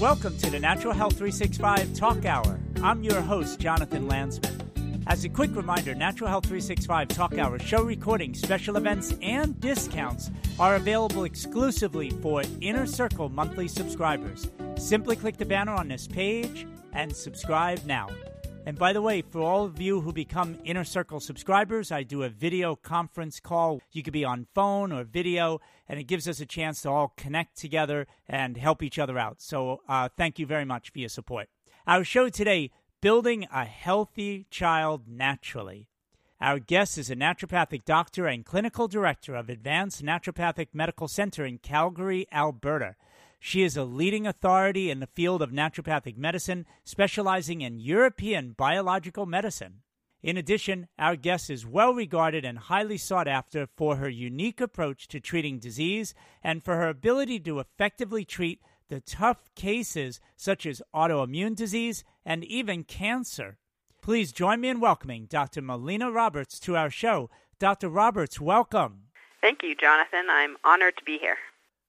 Welcome to the Natural Health 365 Talk Hour. I'm your host, Jonathan Landsman. As a quick reminder, Natural Health 365 Talk Hour show recordings, special events, and discounts are available exclusively for Inner Circle monthly subscribers. Simply click the banner on this page and subscribe now. And by the way, for all of you who become Inner Circle subscribers, I do a video conference call. You could be on phone or video, and it gives us a chance to all connect together and help each other out. So uh, thank you very much for your support. Our show today Building a Healthy Child Naturally. Our guest is a naturopathic doctor and clinical director of Advanced Naturopathic Medical Center in Calgary, Alberta. She is a leading authority in the field of naturopathic medicine, specializing in European biological medicine. In addition, our guest is well regarded and highly sought after for her unique approach to treating disease and for her ability to effectively treat the tough cases such as autoimmune disease and even cancer. Please join me in welcoming Dr. Melina Roberts to our show. Dr. Roberts, welcome. Thank you, Jonathan. I'm honored to be here.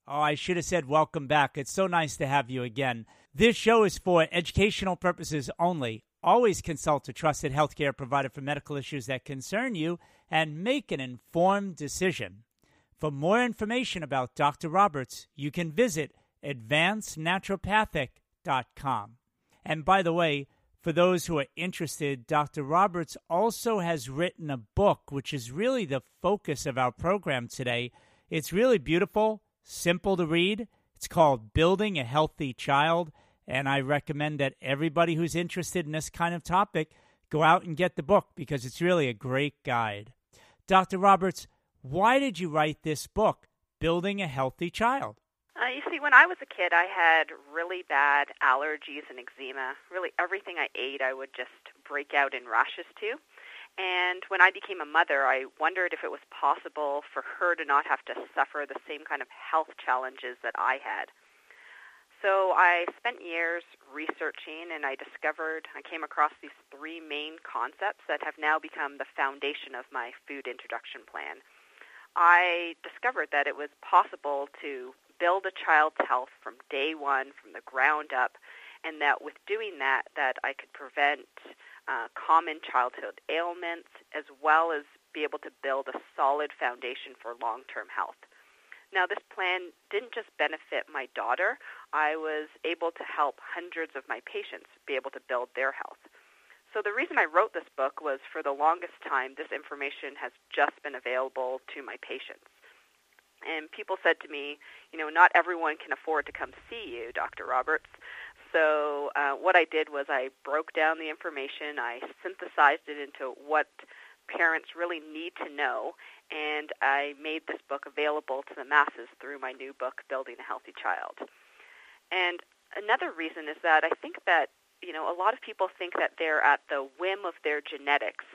Oh, I should have said welcome back. It's so nice to have you again. This show is for educational purposes only. Always consult a trusted healthcare provider for medical issues that concern you and make an informed decision. For more information about Dr. Roberts, you can visit advancednaturopathic.com. And by the way, for those who are interested, Dr. Roberts also has written a book, which is really the focus of our program today. It's really beautiful simple to read. It's called Building a Healthy Child, and I recommend that everybody who's interested in this kind of topic go out and get the book because it's really a great guide. Dr. Roberts, why did you write this book, Building a Healthy Child? Uh, you see, when I was a kid, I had really bad allergies and eczema. Really, everything I ate, I would just break out in rashes to. And when I became a mother, I wondered if it was possible for her to not have to suffer the same kind of health challenges that I had. So I spent years researching and I discovered, I came across these three main concepts that have now become the foundation of my food introduction plan. I discovered that it was possible to build a child's health from day one, from the ground up, and that with doing that, that I could prevent uh, common childhood ailments, as well as be able to build a solid foundation for long-term health. Now, this plan didn't just benefit my daughter. I was able to help hundreds of my patients be able to build their health. So the reason I wrote this book was for the longest time, this information has just been available to my patients. And people said to me, you know, not everyone can afford to come see you, Dr. Roberts. So uh, what I did was I broke down the information, I synthesized it into what parents really need to know, and I made this book available to the masses through my new book, Building a Healthy Child. And another reason is that I think that you know a lot of people think that they're at the whim of their genetics,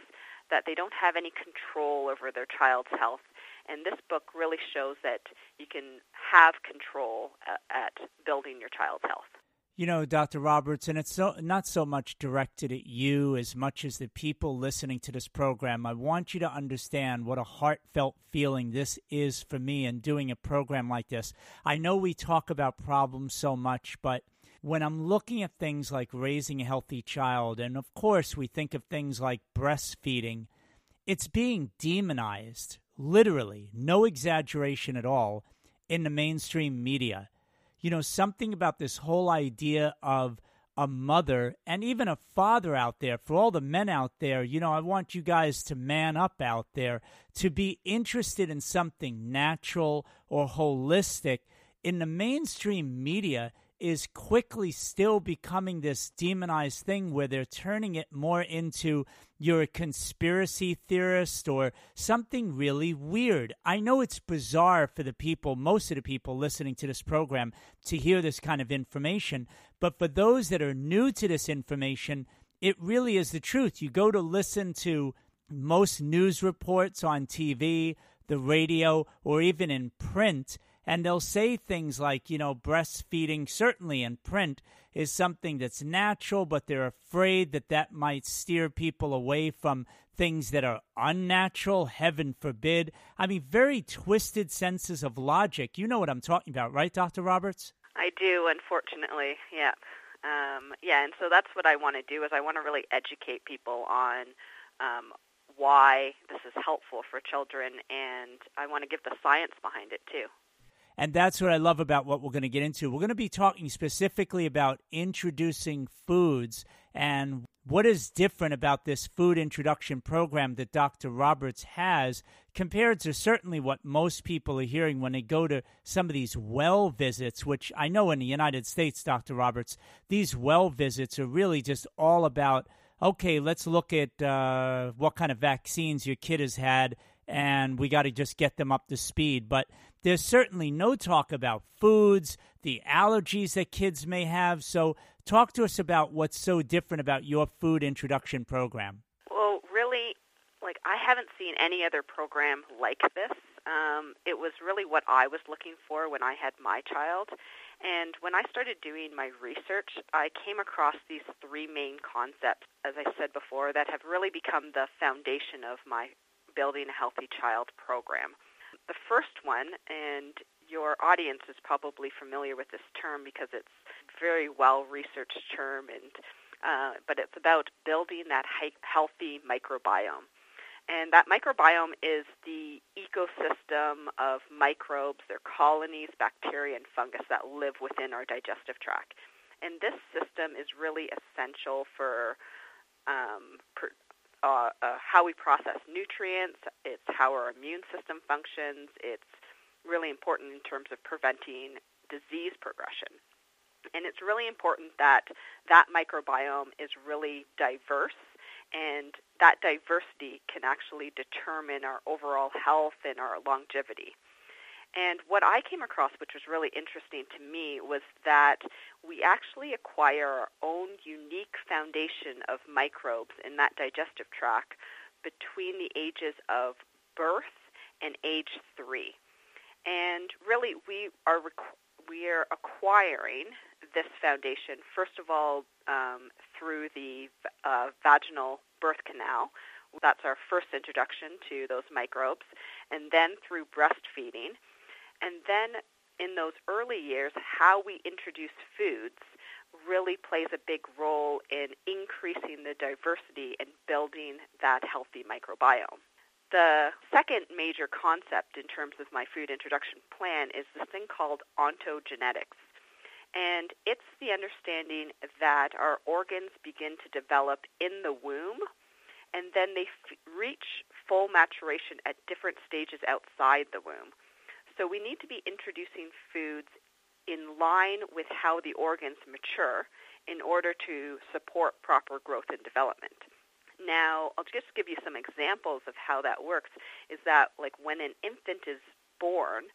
that they don't have any control over their child's health. And this book really shows that you can have control uh, at building your child's health. You know, Dr. Roberts, and it's so, not so much directed at you as much as the people listening to this program. I want you to understand what a heartfelt feeling this is for me in doing a program like this. I know we talk about problems so much, but when I'm looking at things like raising a healthy child, and of course we think of things like breastfeeding, it's being demonized, literally, no exaggeration at all, in the mainstream media you know, something about this whole idea of a mother and even a father out there, for all the men out there, you know, I want you guys to man up out there, to be interested in something natural or holistic. In the mainstream media, is quickly still becoming this demonized thing where they're turning it more into you're a conspiracy theorist or something really weird. I know it's bizarre for the people, most of the people listening to this program, to hear this kind of information, but for those that are new to this information, it really is the truth. You go to listen to most news reports on TV, the radio, or even in print and they'll say things like, you know, breastfeeding, certainly in print, is something that's natural, but they're afraid that that might steer people away from things that are unnatural, heaven forbid. I mean, very twisted senses of logic. You know what I'm talking about, right, Dr. Roberts? I do, unfortunately. Yeah. Um, yeah, and so that's what I want to do is I want to really educate people on um, why this is helpful for children, and I want to give the science behind it too. And that's what I love about what we're going to get into. We're going to be talking specifically about introducing foods and what is different about this food introduction program that Dr. Roberts has compared to certainly what most people are hearing when they go to some of these well visits, which I know in the United States, Dr. Roberts, these well visits are really just all about okay, let's look at uh, what kind of vaccines your kid has had, and we got to just get them up to speed. But there's certainly no talk about foods, the allergies that kids may have. So, talk to us about what's so different about your food introduction program. Well, really, like I haven't seen any other program like this. Um, it was really what I was looking for when I had my child. And when I started doing my research, I came across these three main concepts, as I said before, that have really become the foundation of my Building a Healthy Child program. The first one, and your audience is probably familiar with this term because it's a very well researched term, and uh, but it's about building that healthy microbiome. And that microbiome is the ecosystem of microbes, their colonies, bacteria, and fungus that live within our digestive tract. And this system is really essential for um, per, uh, uh, how we process nutrients. It's how our immune system functions. It's really important in terms of preventing disease progression. And it's really important that that microbiome is really diverse and that diversity can actually determine our overall health and our longevity. And what I came across, which was really interesting to me, was that we actually acquire our own unique foundation of microbes in that digestive tract between the ages of birth and age three. And really, we are we are acquiring this foundation, first of all, um, through the uh, vaginal birth canal. That's our first introduction to those microbes. And then through breastfeeding. And then in those early years, how we introduce foods really plays a big role in increasing the diversity and building that healthy microbiome. The second major concept in terms of my food introduction plan is this thing called ontogenetics. And it's the understanding that our organs begin to develop in the womb and then they f- reach full maturation at different stages outside the womb. So we need to be introducing foods in line with how the organs mature in order to support proper growth and development. Now, I'll just give you some examples of how that works. Is that like when an infant is born,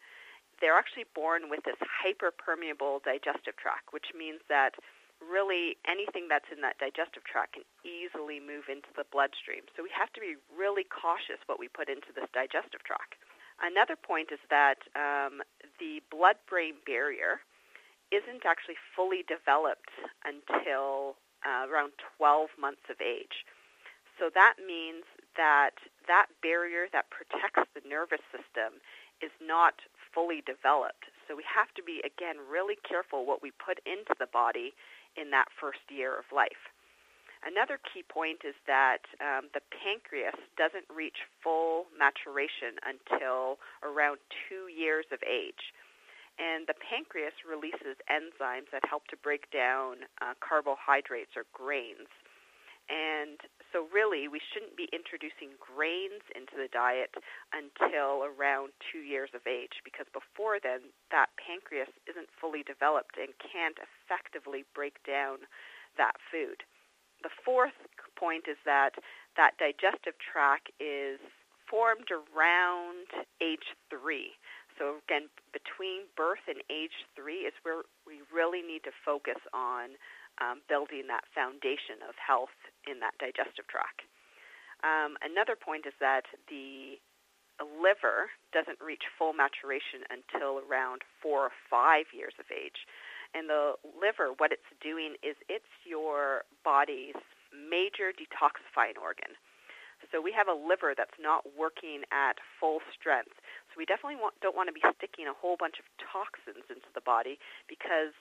they're actually born with this hyperpermeable digestive tract, which means that really anything that's in that digestive tract can easily move into the bloodstream. So we have to be really cautious what we put into this digestive tract. Another point is that um, the blood-brain barrier isn't actually fully developed until uh, around 12 months of age. So that means that that barrier that protects the nervous system is not fully developed. So we have to be, again, really careful what we put into the body in that first year of life. Another key point is that um, the pancreas doesn't reach full maturation until around two years of age. And the pancreas releases enzymes that help to break down uh, carbohydrates or grains. And so, really, we shouldn't be introducing grains into the diet until around two years of age because before then, that pancreas isn't fully developed and can't effectively break down that food. The fourth point is that that digestive tract is formed around age three. So, again, between birth and age three is where we really need to focus on um, building that foundation of health in that digestive tract. Um, another point is that the liver doesn't reach full maturation until around four or five years of age. And the liver, what it's doing is it's your body's major detoxifying organ. So we have a liver that's not working at full strength. So we definitely want, don't want to be sticking a whole bunch of toxins into the body because,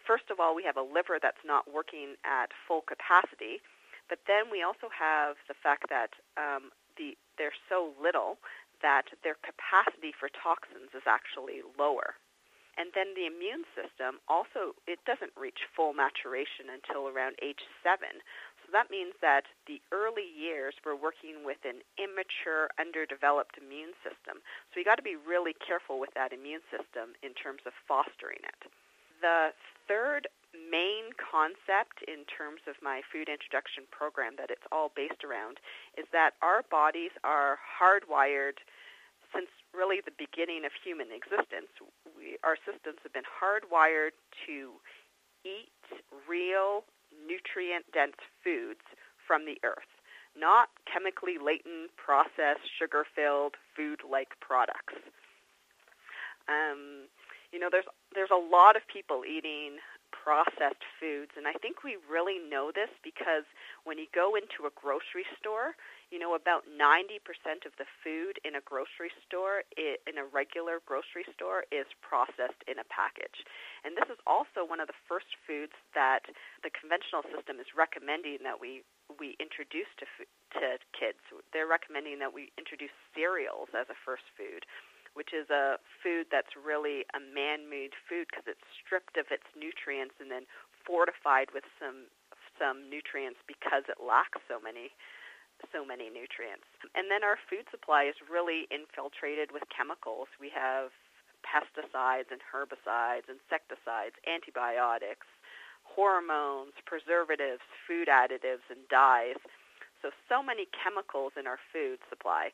first of all, we have a liver that's not working at full capacity. But then we also have the fact that um, the, they're so little that their capacity for toxins is actually lower. And then the immune system also it doesn't reach full maturation until around age 7. So that means that the early years we're working with an immature, underdeveloped immune system. So we got to be really careful with that immune system in terms of fostering it. The third main concept in terms of my food introduction program that it's all based around is that our bodies are hardwired since really the beginning of human existence. Our systems have been hardwired to eat real nutrient dense foods from the earth, not chemically latent, processed, sugar filled, food like products. Um, you know, there's there's a lot of people eating processed foods, and I think we really know this because when you go into a grocery store, you know, about 90% of the food in a grocery store, in a regular grocery store, is processed in a package. And this is also one of the first foods that the conventional system is recommending that we we introduce to to kids. They're recommending that we introduce cereals as a first food, which is a food that's really a man-made food because it's stripped of its nutrients and then fortified with some some nutrients because it lacks so many so many nutrients. And then our food supply is really infiltrated with chemicals. We have pesticides and herbicides, insecticides, antibiotics, hormones, preservatives, food additives, and dyes. So, so many chemicals in our food supply.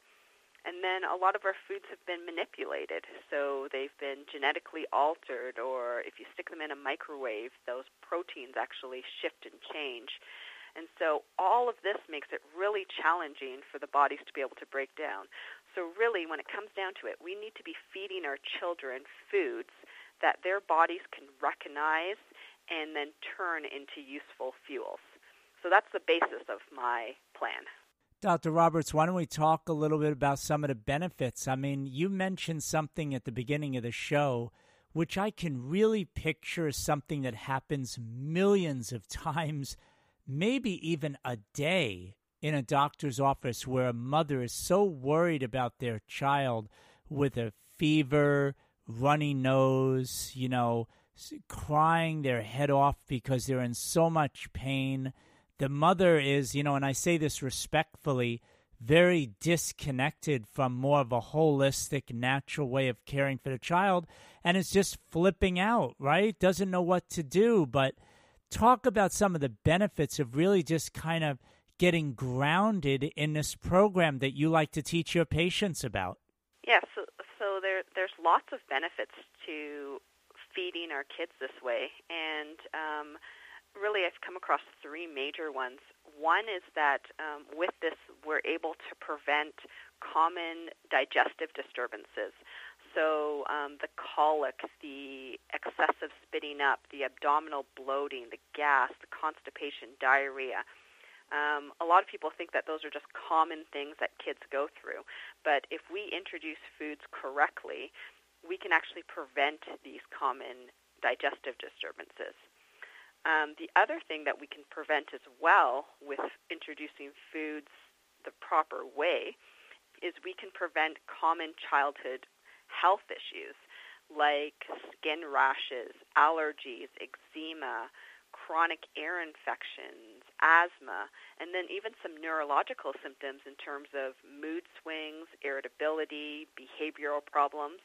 And then a lot of our foods have been manipulated. So they've been genetically altered, or if you stick them in a microwave, those proteins actually shift and change. And so all of this makes it really challenging for the bodies to be able to break down. So really, when it comes down to it, we need to be feeding our children foods that their bodies can recognize and then turn into useful fuels. So that's the basis of my plan. Dr. Roberts, why don't we talk a little bit about some of the benefits? I mean, you mentioned something at the beginning of the show, which I can really picture as something that happens millions of times maybe even a day in a doctor's office where a mother is so worried about their child with a fever, runny nose, you know, crying their head off because they're in so much pain. The mother is, you know, and I say this respectfully, very disconnected from more of a holistic, natural way of caring for the child and is just flipping out, right? Doesn't know what to do. But talk about some of the benefits of really just kind of getting grounded in this program that you like to teach your patients about. Yeah, so, so there, there's lots of benefits to feeding our kids this way, and um, really I've come across three major ones. One is that um, with this, we're able to prevent common digestive disturbances. So um, the colic, the excessive spitting up, the abdominal bloating, the gas, the constipation, diarrhea. Um, a lot of people think that those are just common things that kids go through. But if we introduce foods correctly, we can actually prevent these common digestive disturbances. Um, the other thing that we can prevent as well with introducing foods the proper way is we can prevent common childhood health issues like skin rashes, allergies, eczema, chronic ear infections, asthma, and then even some neurological symptoms in terms of mood swings, irritability, behavioral problems.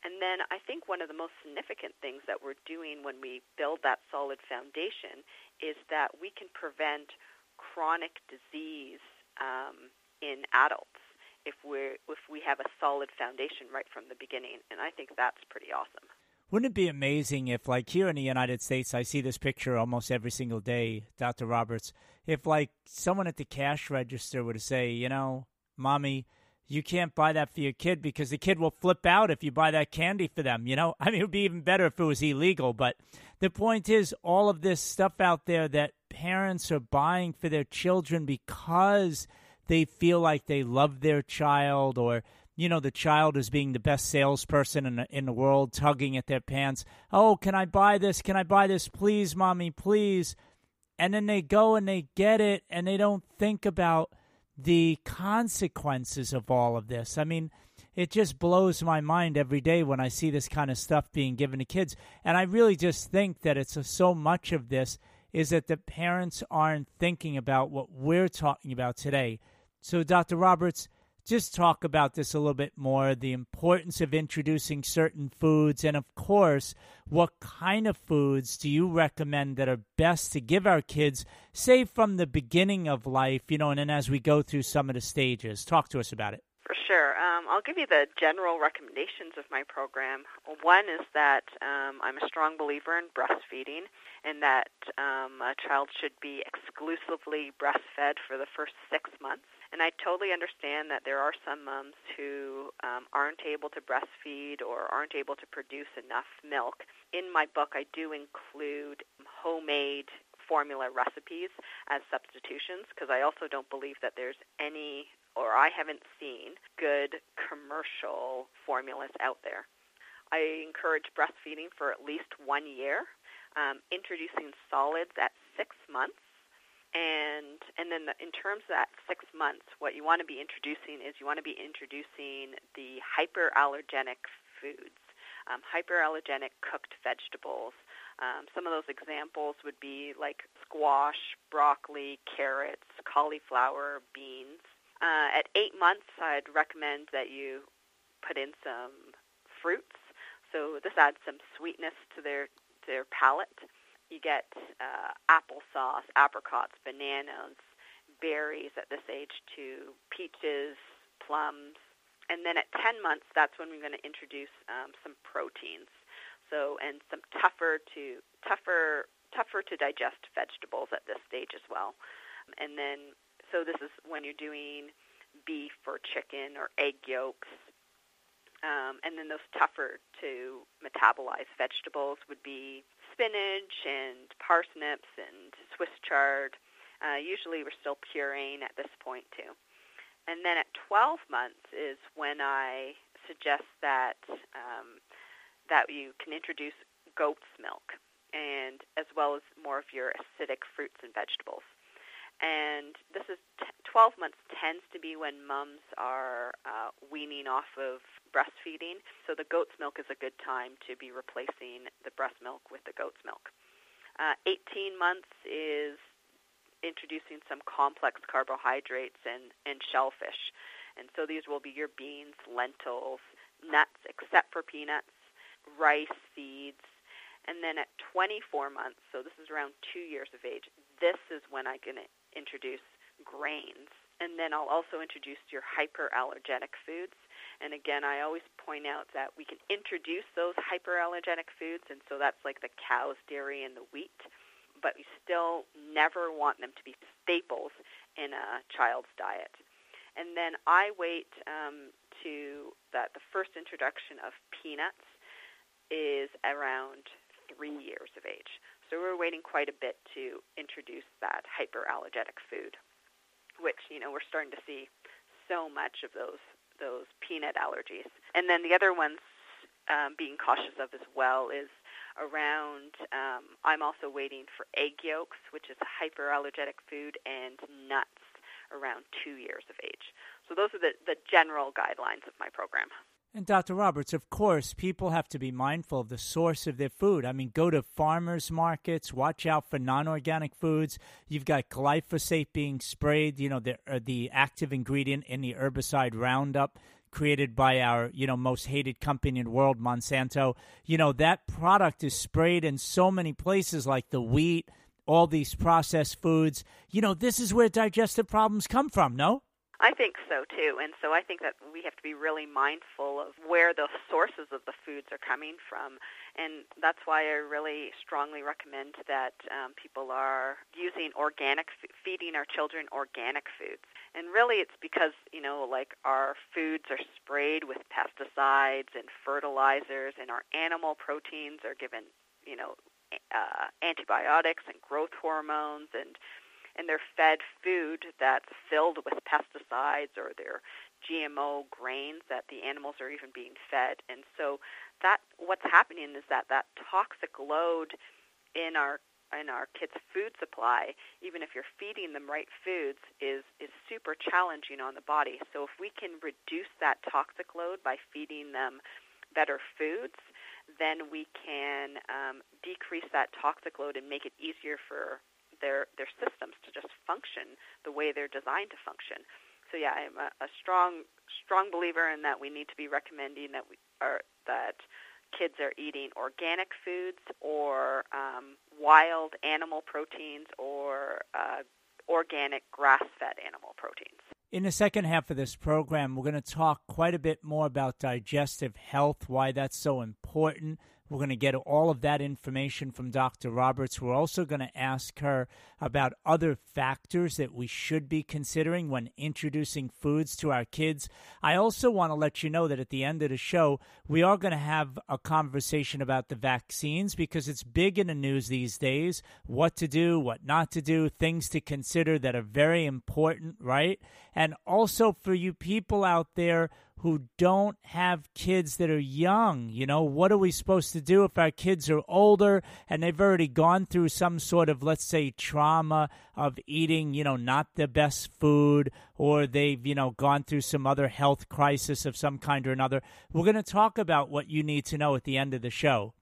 And then I think one of the most significant things that we're doing when we build that solid foundation is that we can prevent chronic disease um, in adults if we if we have a solid foundation right from the beginning, and I think that's pretty awesome. Wouldn't it be amazing if, like here in the United States, I see this picture almost every single day, Dr. Roberts, if like someone at the cash register would say, you know, mommy, you can't buy that for your kid because the kid will flip out if you buy that candy for them. You know, I mean, it would be even better if it was illegal. But the point is, all of this stuff out there that parents are buying for their children because they feel like they love their child or you know the child is being the best salesperson in the, in the world tugging at their pants. Oh can i buy this? Can i buy this? Please mommy please. And then they go and they get it and they don't think about the consequences of all of this. I mean it just blows my mind every day when i see this kind of stuff being given to kids. And i really just think that it's a, so much of this is that the parents aren't thinking about what we're talking about today so dr roberts just talk about this a little bit more the importance of introducing certain foods, and of course, what kind of foods do you recommend that are best to give our kids, say from the beginning of life, you know, and then as we go through some of the stages? Talk to us about it. For sure. Um, I'll give you the general recommendations of my program. One is that um, I'm a strong believer in breastfeeding and that um, a child should be exclusively breastfed for the first six months. And I totally understand that there are some moms who um, aren't able to breastfeed or aren't able to produce enough milk. In my book, I do include homemade formula recipes as substitutions because I also don't believe that there's any, or I haven't seen, good commercial formulas out there. I encourage breastfeeding for at least one year, um, introducing solids at six months and and then the, in terms of that six months, what you want to be introducing is you want to be introducing the hypoallergenic foods, um, hypoallergenic cooked vegetables. Um, some of those examples would be like squash, broccoli, carrots, cauliflower, beans. Uh, at eight months, I'd recommend that you put in some fruits. So this adds some sweetness to their to their palate you get uh, applesauce, apricots, bananas, berries at this age too, peaches, plums. And then at 10 months, that's when we're going to introduce um, some proteins. So, and some tougher to tougher tougher to digest vegetables at this stage as well. And then, so this is when you're doing beef or chicken or egg yolks. Um, and then those tougher to metabolize vegetables would be spinach and parsnips and Swiss chard. Uh, usually we're still pureeing at this point too. And then at 12 months is when I suggest that um, that you can introduce goat's milk and as well as more of your acidic fruits and vegetables. And this is t- 12 months tends to be when mums are uh, weaning off of breastfeeding. So the goat's milk is a good time to be replacing the breast milk with the goat's milk. Uh, 18 months is introducing some complex carbohydrates and, and shellfish. And so these will be your beans, lentils, nuts, except for peanuts, rice, seeds, and then at 24 months, so this is around two years of age, this is when going to introduce grains. And then I'll also introduce your hyperallergenic foods. And again, I always point out that we can introduce those hyperallergenic foods, and so that's like the cow's dairy and the wheat, but we still never want them to be staples in a child's diet. And then I wait um, to that the first introduction of peanuts is around three years of age. So we're waiting quite a bit to introduce that hyperallergenic food, which you know we're starting to see so much of those those peanut allergies. And then the other ones um, being cautious of as well is around. Um, I'm also waiting for egg yolks, which is a hyperallergenic food, and nuts around two years of age. So those are the, the general guidelines of my program. And Dr. Roberts, of course, people have to be mindful of the source of their food. I mean, go to farmers markets, watch out for non-organic foods. You've got glyphosate being sprayed, you know, the uh, the active ingredient in the herbicide Roundup created by our, you know, most hated company in the world, Monsanto. You know, that product is sprayed in so many places like the wheat, all these processed foods. You know, this is where digestive problems come from, no? I think so too, and so I think that we have to be really mindful of where the sources of the foods are coming from, and that's why I really strongly recommend that um, people are using organic, feeding our children organic foods. And really, it's because you know, like our foods are sprayed with pesticides and fertilizers, and our animal proteins are given, you know, uh, antibiotics and growth hormones and and they're fed food that's filled with pesticides or they're GMO grains that the animals are even being fed. And so that what's happening is that that toxic load in our in our kids' food supply, even if you're feeding them right foods, is is super challenging on the body. So if we can reduce that toxic load by feeding them better foods, then we can um, decrease that toxic load and make it easier for their their systems to just function the way they're designed to function. So yeah, I'm a, a strong strong believer in that we need to be recommending that we are that kids are eating organic foods or um, wild animal proteins or uh, organic grass fed animal proteins. In the second half of this program, we're going to talk quite a bit more about digestive health, why that's so important, we're going to get all of that information from Dr. Roberts. We're also going to ask her about other factors that we should be considering when introducing foods to our kids. I also want to let you know that at the end of the show, we are going to have a conversation about the vaccines because it's big in the news these days what to do, what not to do, things to consider that are very important, right? And also for you people out there who don't have kids that are young. You know, what are we supposed to do if our kids are older and they've already gone through some sort of, let's say, trauma of eating, you know, not the best food or they've, you know, gone through some other health crisis of some kind or another? We're going to talk about what you need to know at the end of the show.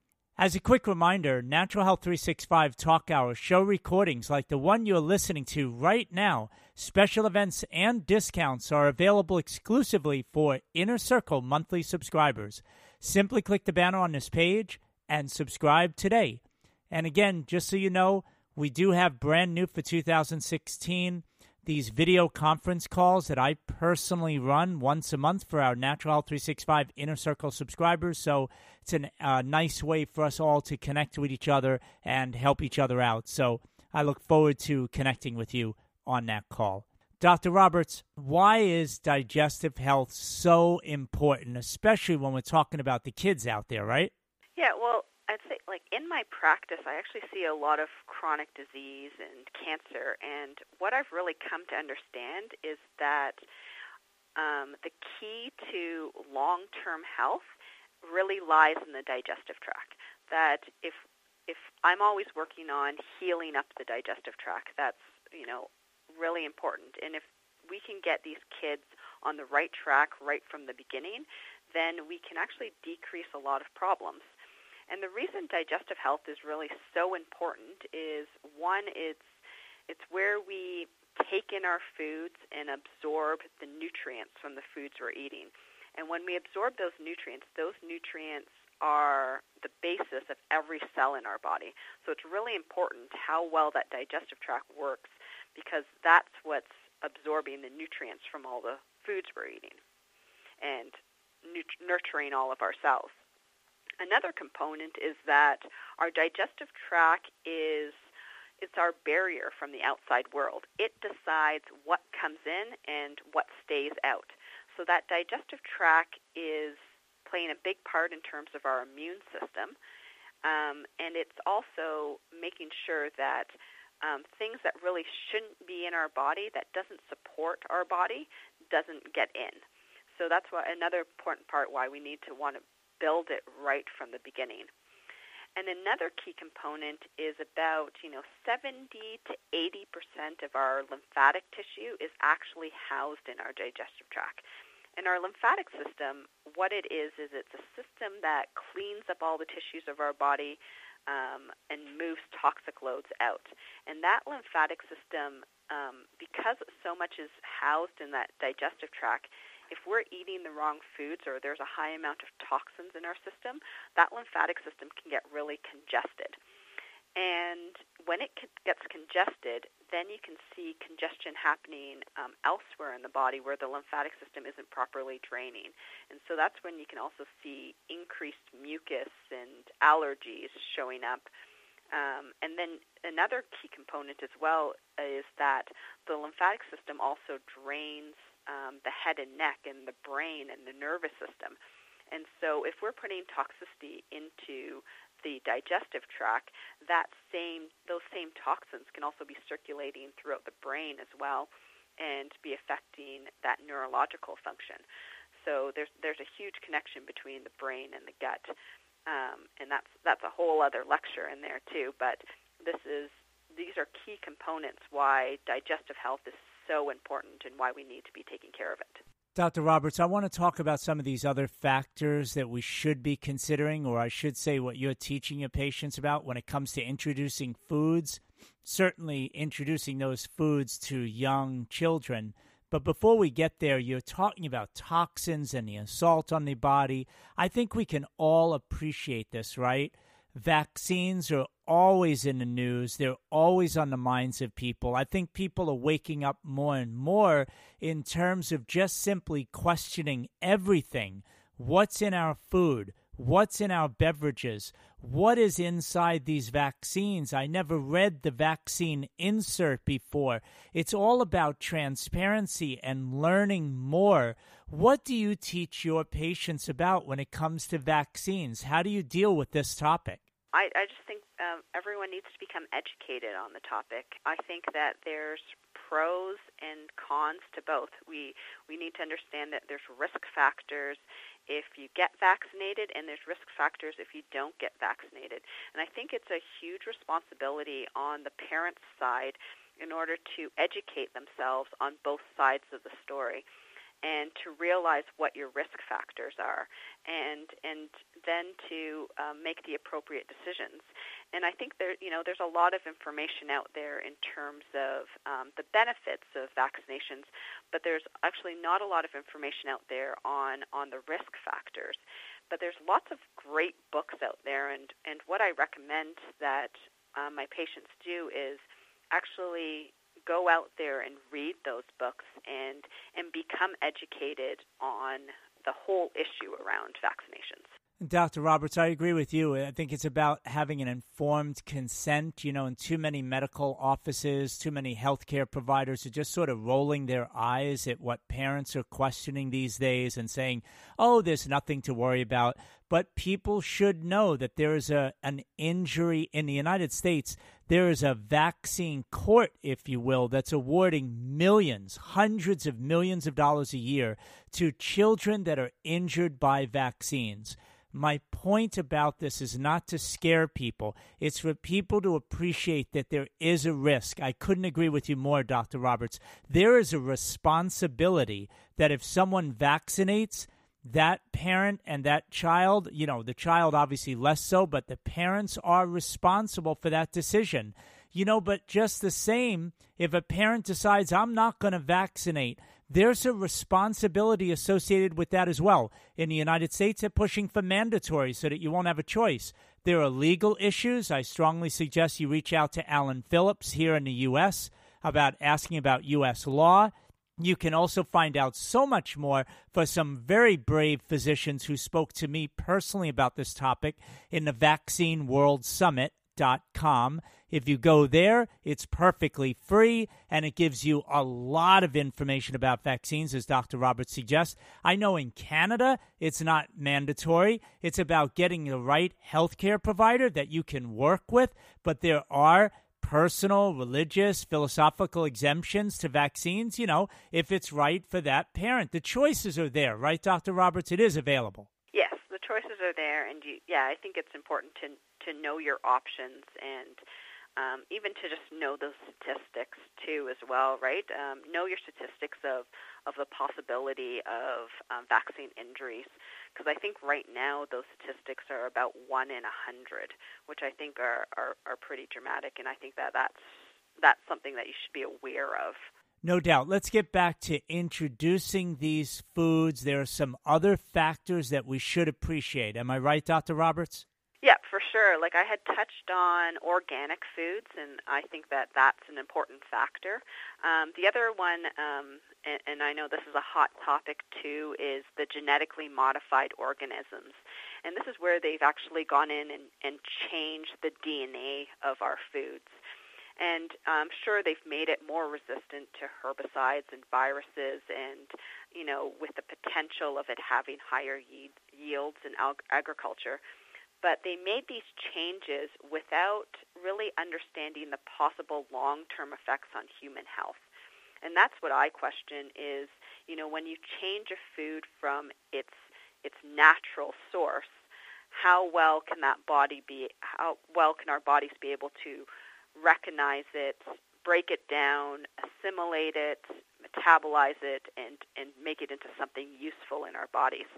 As a quick reminder, Natural Health 365 Talk Hour show recordings like the one you're listening to right now, special events and discounts are available exclusively for Inner Circle monthly subscribers. Simply click the banner on this page and subscribe today. And again, just so you know, we do have brand new for 2016 these video conference calls that I personally run once a month for our Natural Health 365 Inner Circle subscribers. So it's a uh, nice way for us all to connect with each other and help each other out. So I look forward to connecting with you on that call. Dr. Roberts, why is digestive health so important, especially when we're talking about the kids out there, right? Yeah, well, I'd say, like in my practice, I actually see a lot of chronic disease and cancer, and what I've really come to understand is that um, the key to long-term health really lies in the digestive tract. That if if I'm always working on healing up the digestive tract, that's you know really important. And if we can get these kids on the right track right from the beginning, then we can actually decrease a lot of problems. And the reason digestive health is really so important is one, it's it's where we take in our foods and absorb the nutrients from the foods we're eating. And when we absorb those nutrients, those nutrients are the basis of every cell in our body. So it's really important how well that digestive tract works because that's what's absorbing the nutrients from all the foods we're eating and nurturing all of our cells. Another component is that our digestive tract is it's our barrier from the outside world. It decides what comes in and what stays out. So that digestive tract is playing a big part in terms of our immune system, um, and it's also making sure that um, things that really shouldn't be in our body, that doesn't support our body, doesn't get in. So that's why another important part why we need to want to build it right from the beginning. And another key component is about, you know, 70 to 80% of our lymphatic tissue is actually housed in our digestive tract. And our lymphatic system, what it is, is it's a system that cleans up all the tissues of our body um, and moves toxic loads out. And that lymphatic system, um, because so much is housed in that digestive tract, if we're eating the wrong foods or there's a high amount of toxins in our system, that lymphatic system can get really congested. And when it gets congested, then you can see congestion happening um, elsewhere in the body where the lymphatic system isn't properly draining. And so that's when you can also see increased mucus and allergies showing up. Um, and then another key component as well is that the lymphatic system also drains um, the head and neck and the brain and the nervous system. And so, if we're putting toxicity into the digestive tract, that same those same toxins can also be circulating throughout the brain as well and be affecting that neurological function. So there's there's a huge connection between the brain and the gut, um, and that's that's a whole other lecture in there too. But this is these are key components why digestive health is so important and why we need to be taking care of it. Dr. Roberts, I want to talk about some of these other factors that we should be considering, or I should say, what you're teaching your patients about when it comes to introducing foods. Certainly, introducing those foods to young children. But before we get there, you're talking about toxins and the assault on the body. I think we can all appreciate this, right? Vaccines are always in the news. They're always on the minds of people. I think people are waking up more and more in terms of just simply questioning everything. What's in our food? What's in our beverages? What is inside these vaccines? I never read the vaccine insert before. It's all about transparency and learning more. What do you teach your patients about when it comes to vaccines? How do you deal with this topic? I, I just think um, everyone needs to become educated on the topic. I think that there's pros and cons to both. We we need to understand that there's risk factors if you get vaccinated and there's risk factors if you don't get vaccinated. And I think it's a huge responsibility on the parents' side in order to educate themselves on both sides of the story and to realize what your risk factors are and and then to um, make the appropriate decisions. And I think there you know there's a lot of information out there in terms of um, the benefits of vaccinations but there's actually not a lot of information out there on on the risk factors. But there's lots of great books out there and and what I recommend that um, my patients do is actually go out there and read those books and and become educated on the whole issue around vaccinations. Dr. Roberts, I agree with you. I think it's about having an informed consent. You know, in too many medical offices, too many healthcare providers are just sort of rolling their eyes at what parents are questioning these days and saying, oh, there's nothing to worry about. But people should know that there is a, an injury in the United States. There is a vaccine court, if you will, that's awarding millions, hundreds of millions of dollars a year to children that are injured by vaccines. My point about this is not to scare people. It's for people to appreciate that there is a risk. I couldn't agree with you more, Dr. Roberts. There is a responsibility that if someone vaccinates, that parent and that child, you know, the child obviously less so, but the parents are responsible for that decision. You know, but just the same, if a parent decides, I'm not going to vaccinate, there's a responsibility associated with that as well. In the United States, they're pushing for mandatory so that you won't have a choice. There are legal issues. I strongly suggest you reach out to Alan Phillips here in the U.S. about asking about U.S. law. You can also find out so much more for some very brave physicians who spoke to me personally about this topic in the Vaccine World. If you go there, it's perfectly free and it gives you a lot of information about vaccines, as Dr. Roberts suggests. I know in Canada, it's not mandatory. It's about getting the right healthcare provider that you can work with, but there are personal, religious, philosophical exemptions to vaccines, you know, if it's right for that parent. The choices are there, right, Dr. Roberts? It is available. Yes, the choices are there, and you, yeah, I think it's important to to know your options and um, even to just know those statistics too as well, right? Um, know your statistics of of the possibility of um, vaccine injuries, because I think right now those statistics are about one in a hundred, which I think are, are are pretty dramatic, and I think that that's that's something that you should be aware of. No doubt. Let's get back to introducing these foods. There are some other factors that we should appreciate. Am I right, Dr. Roberts? Yeah, for sure. Like I had touched on organic foods, and I think that that's an important factor. Um, the other one, um, and, and I know this is a hot topic too, is the genetically modified organisms. And this is where they've actually gone in and, and changed the DNA of our foods. And I'm sure they've made it more resistant to herbicides and viruses, and you know, with the potential of it having higher yields in ag- agriculture but they made these changes without really understanding the possible long-term effects on human health. And that's what I question is, you know, when you change a food from its its natural source, how well can that body be how well can our bodies be able to recognize it, break it down, assimilate it, metabolize it and and make it into something useful in our bodies.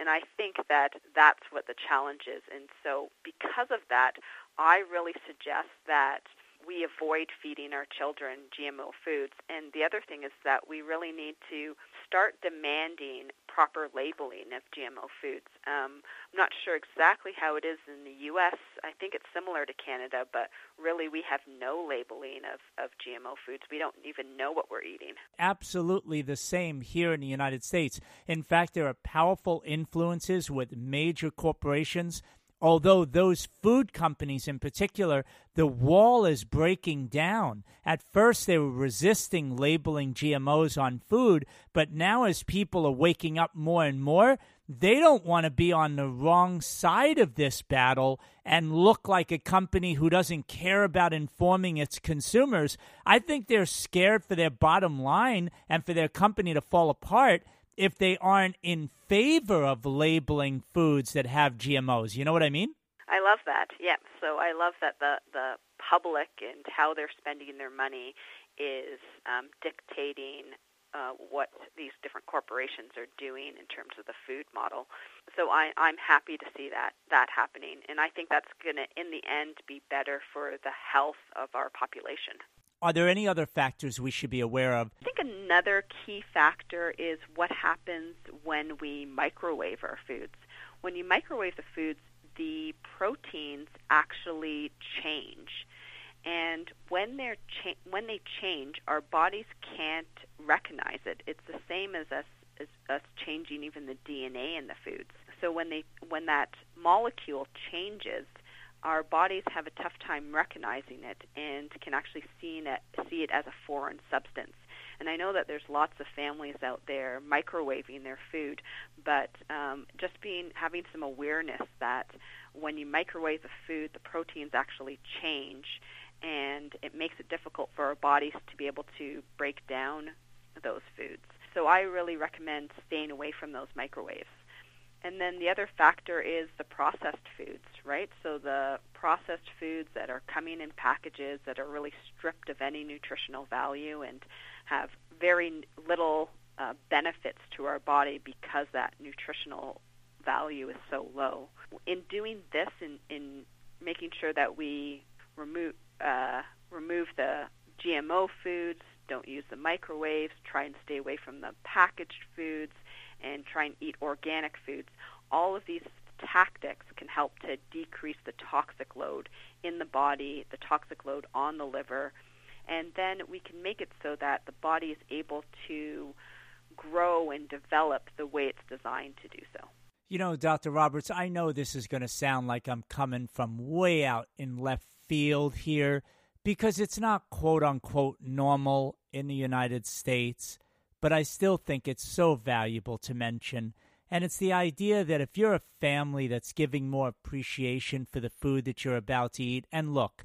And I think that that's what the challenge is. And so because of that, I really suggest that we avoid feeding our children GMO foods. And the other thing is that we really need to start demanding proper labeling of GMO foods. Um, I'm not sure exactly how it is in the U.S. I think it's similar to Canada, but really we have no labeling of, of GMO foods. We don't even know what we're eating. Absolutely the same here in the United States. In fact, there are powerful influences with major corporations although those food companies in particular, the wall is breaking down. At first, they were resisting labeling GMOs on food, but now, as people are waking up more and more, they don't want to be on the wrong side of this battle and look like a company who doesn't care about informing its consumers. I think they're scared for their bottom line and for their company to fall apart if they aren't in favor of labeling foods that have GMOs. You know what I mean? I love that. Yeah. So I love that the the public and how they're spending their money is um, dictating uh, what these different corporations are doing in terms of the food model. So I, I'm happy to see that that happening, and I think that's going to, in the end, be better for the health of our population. Are there any other factors we should be aware of? I think another key factor is what happens when we microwave our foods. When you microwave the foods, the proteins actually change. And when they're cha- when they change, our bodies can't recognize it. It's the same as us as us changing even the DNA in the foods. So when they when that molecule changes, our bodies have a tough time recognizing it and can actually see it, see it as a foreign substance. And I know that there's lots of families out there microwaving their food, but um, just being having some awareness that when you microwave a food, the proteins actually change, and it makes it difficult for our bodies to be able to break down those foods. So I really recommend staying away from those microwaves. And then the other factor is the processed foods, right? So the processed foods that are coming in packages that are really stripped of any nutritional value and have very little uh, benefits to our body because that nutritional value is so low. In doing this, in, in making sure that we remove uh, remove the GMO foods, don't use the microwaves, try and stay away from the packaged foods, and try and eat organic foods. All of these tactics can help to decrease the toxic load in the body, the toxic load on the liver, and then we can make it so that the body is able to grow and develop the way it's designed to do so. You know, Dr. Roberts, I know this is going to sound like I'm coming from way out in left field here because it's not quote unquote normal in the United States but I still think it's so valuable to mention. And it's the idea that if you're a family that's giving more appreciation for the food that you're about to eat, and look,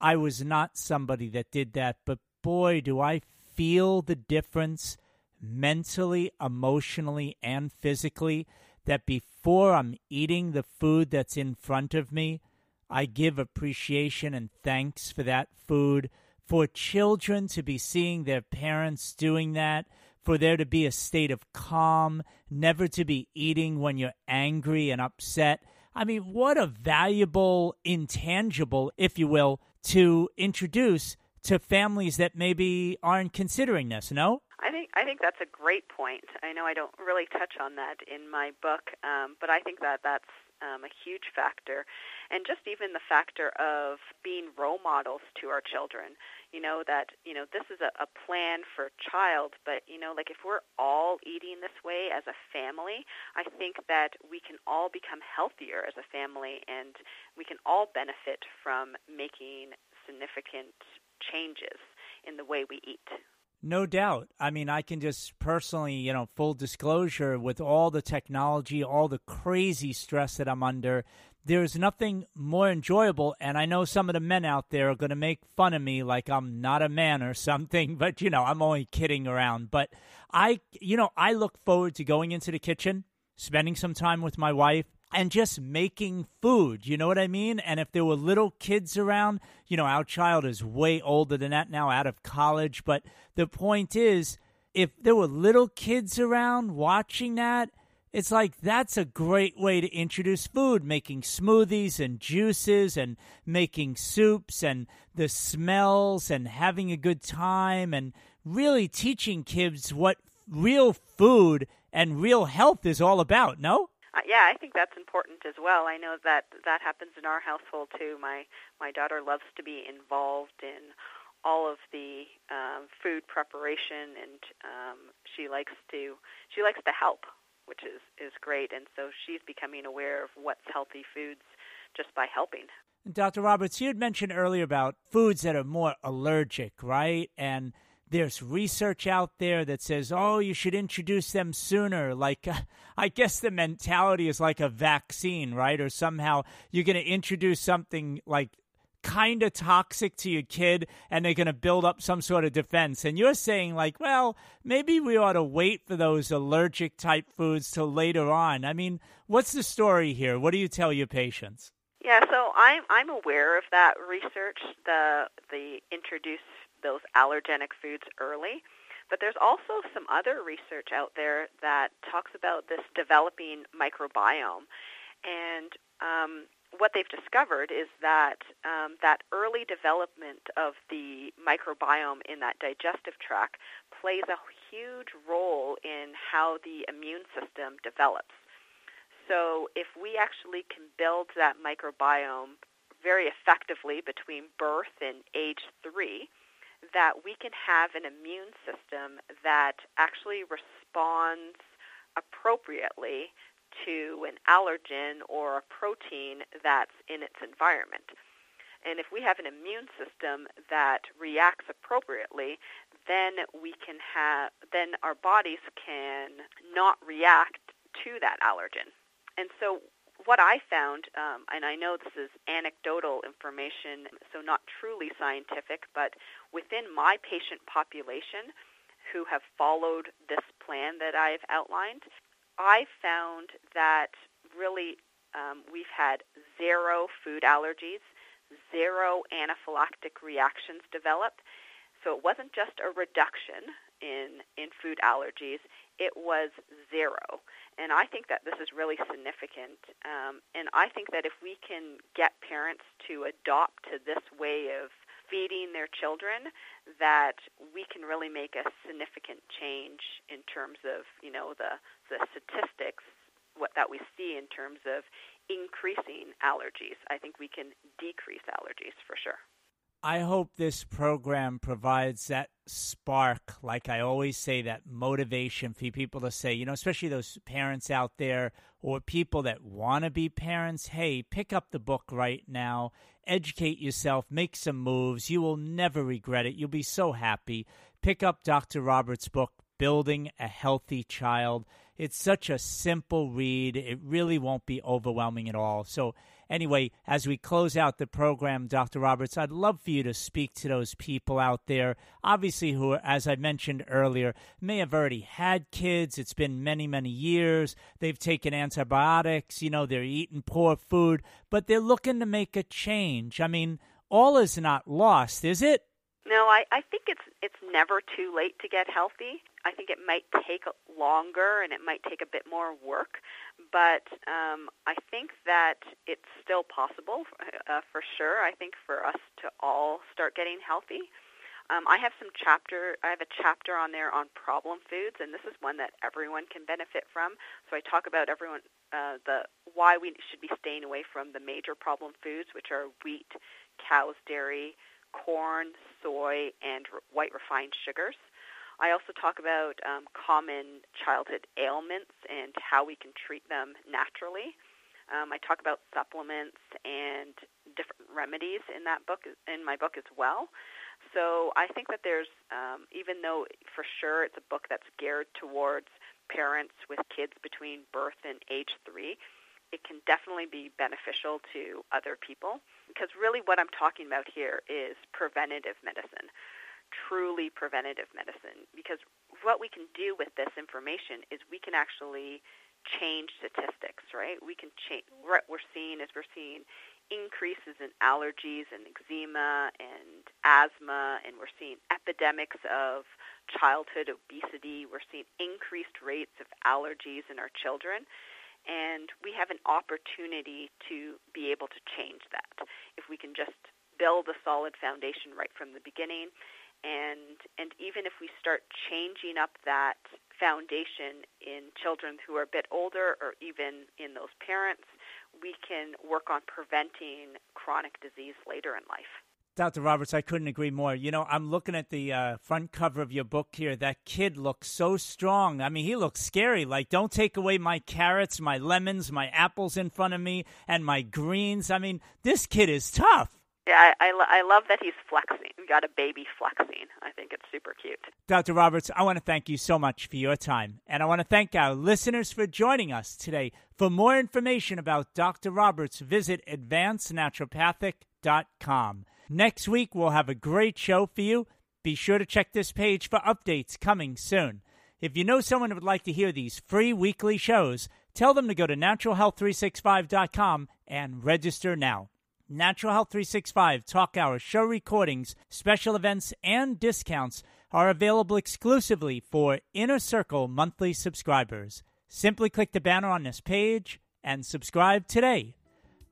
I was not somebody that did that, but boy, do I feel the difference mentally, emotionally, and physically that before I'm eating the food that's in front of me, I give appreciation and thanks for that food. For children to be seeing their parents doing that, for there to be a state of calm, never to be eating when you're angry and upset. I mean, what a valuable intangible, if you will, to introduce to families that maybe aren't considering this, no? I think I think that's a great point. I know I don't really touch on that in my book, um, but I think that that's um, a huge factor, and just even the factor of being role models to our children. You know that you know this is a, a plan for child, but you know like if we're all eating this way as a family, I think that we can all become healthier as a family, and we can all benefit from making significant changes in the way we eat. No doubt. I mean, I can just personally, you know, full disclosure with all the technology, all the crazy stress that I'm under, there's nothing more enjoyable. And I know some of the men out there are going to make fun of me like I'm not a man or something, but you know, I'm only kidding around. But I, you know, I look forward to going into the kitchen, spending some time with my wife, and just making food. You know what I mean? And if there were little kids around, you know, our child is way older than that now, out of college. But the point is, if there were little kids around watching that, it's like that's a great way to introduce food, making smoothies and juices and making soups and the smells and having a good time and really teaching kids what real food and real health is all about, no? Uh, yeah, I think that's important as well. I know that that happens in our household too. My my daughter loves to be involved in all of the um, food preparation, and um, she likes to she likes to help which is is great. And so she's becoming aware of what's healthy foods just by helping. Dr. Roberts, you had mentioned earlier about foods that are more allergic, right? And there's research out there that says, oh, you should introduce them sooner. Like, I guess the mentality is like a vaccine, right? Or somehow you're going to introduce something like kind of toxic to your kid and they're going to build up some sort of defense. And you're saying, like, well, maybe we ought to wait for those allergic type foods till later on. I mean, what's the story here? What do you tell your patients? Yeah, so I'm I'm aware of that research, the the introduce those allergenic foods early. But there's also some other research out there that talks about this developing microbiome. And um, what they've discovered is that um, that early development of the microbiome in that digestive tract plays a huge role in how the immune system develops. So if we actually can build that microbiome very effectively between birth and age three, that we can have an immune system that actually responds appropriately to an allergen or a protein that's in its environment. And if we have an immune system that reacts appropriately, then we can have then our bodies can not react to that allergen. And so what I found, um, and I know this is anecdotal information, so not truly scientific, but within my patient population who have followed this plan that I've outlined, I found that really um, we've had zero food allergies, zero anaphylactic reactions developed. So it wasn't just a reduction in, in food allergies, it was zero. And I think that this is really significant. Um, and I think that if we can get parents to adopt to this way of feeding their children that we can really make a significant change in terms of you know the the statistics what that we see in terms of increasing allergies. I think we can decrease allergies for sure. I hope this program provides that spark, like I always say, that motivation for people to say, you know, especially those parents out there or people that want to be parents, hey, pick up the book right now, educate yourself, make some moves. You will never regret it. You'll be so happy. Pick up Dr. Roberts' book, Building a Healthy Child. It's such a simple read. It really won't be overwhelming at all. So, anyway, as we close out the program, Dr. Roberts, I'd love for you to speak to those people out there, obviously, who, as I mentioned earlier, may have already had kids. It's been many, many years. They've taken antibiotics, you know, they're eating poor food, but they're looking to make a change. I mean, all is not lost, is it? No, I, I think it's it's never too late to get healthy. I think it might take longer and it might take a bit more work, but um, I think that it's still possible uh, for sure. I think for us to all start getting healthy. Um, I have some chapter. I have a chapter on there on problem foods, and this is one that everyone can benefit from. So I talk about everyone uh, the why we should be staying away from the major problem foods, which are wheat, cow's dairy, corn, soy, and white refined sugars. I also talk about um, common childhood ailments and how we can treat them naturally. Um, I talk about supplements and different remedies in that book, in my book as well. So I think that there's, um, even though for sure it's a book that's geared towards parents with kids between birth and age three, it can definitely be beneficial to other people because really what I'm talking about here is preventative medicine, truly preventative medicine. Because what we can do with this information is we can actually change statistics, right? We can change. What we're seeing is we're seeing increases in allergies and eczema and asthma, and we're seeing epidemics of childhood obesity. We're seeing increased rates of allergies in our children. And we have an opportunity to be able to change that if we can just build a solid foundation right from the beginning. And, and even if we start changing up that foundation in children who are a bit older or even in those parents, we can work on preventing chronic disease later in life. Dr. Roberts, I couldn't agree more. You know, I'm looking at the uh, front cover of your book here. That kid looks so strong. I mean, he looks scary. Like, don't take away my carrots, my lemons, my apples in front of me, and my greens. I mean, this kid is tough. Yeah, I, I, I love that he's flexing. We got a baby flexing. I think it's super cute. Dr. Roberts, I want to thank you so much for your time. And I want to thank our listeners for joining us today. For more information about Dr. Roberts, visit advancednaturopathic.com. Next week, we'll have a great show for you. Be sure to check this page for updates coming soon. If you know someone who would like to hear these free weekly shows, tell them to go to naturalhealth365.com and register now. Natural Health 365 Talk Hour show recordings, special events, and discounts are available exclusively for Inner Circle monthly subscribers. Simply click the banner on this page and subscribe today.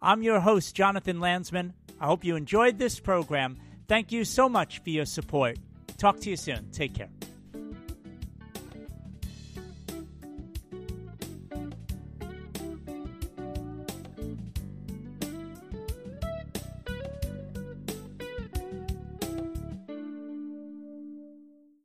I'm your host, Jonathan Landsman. I hope you enjoyed this program. Thank you so much for your support. Talk to you soon. Take care.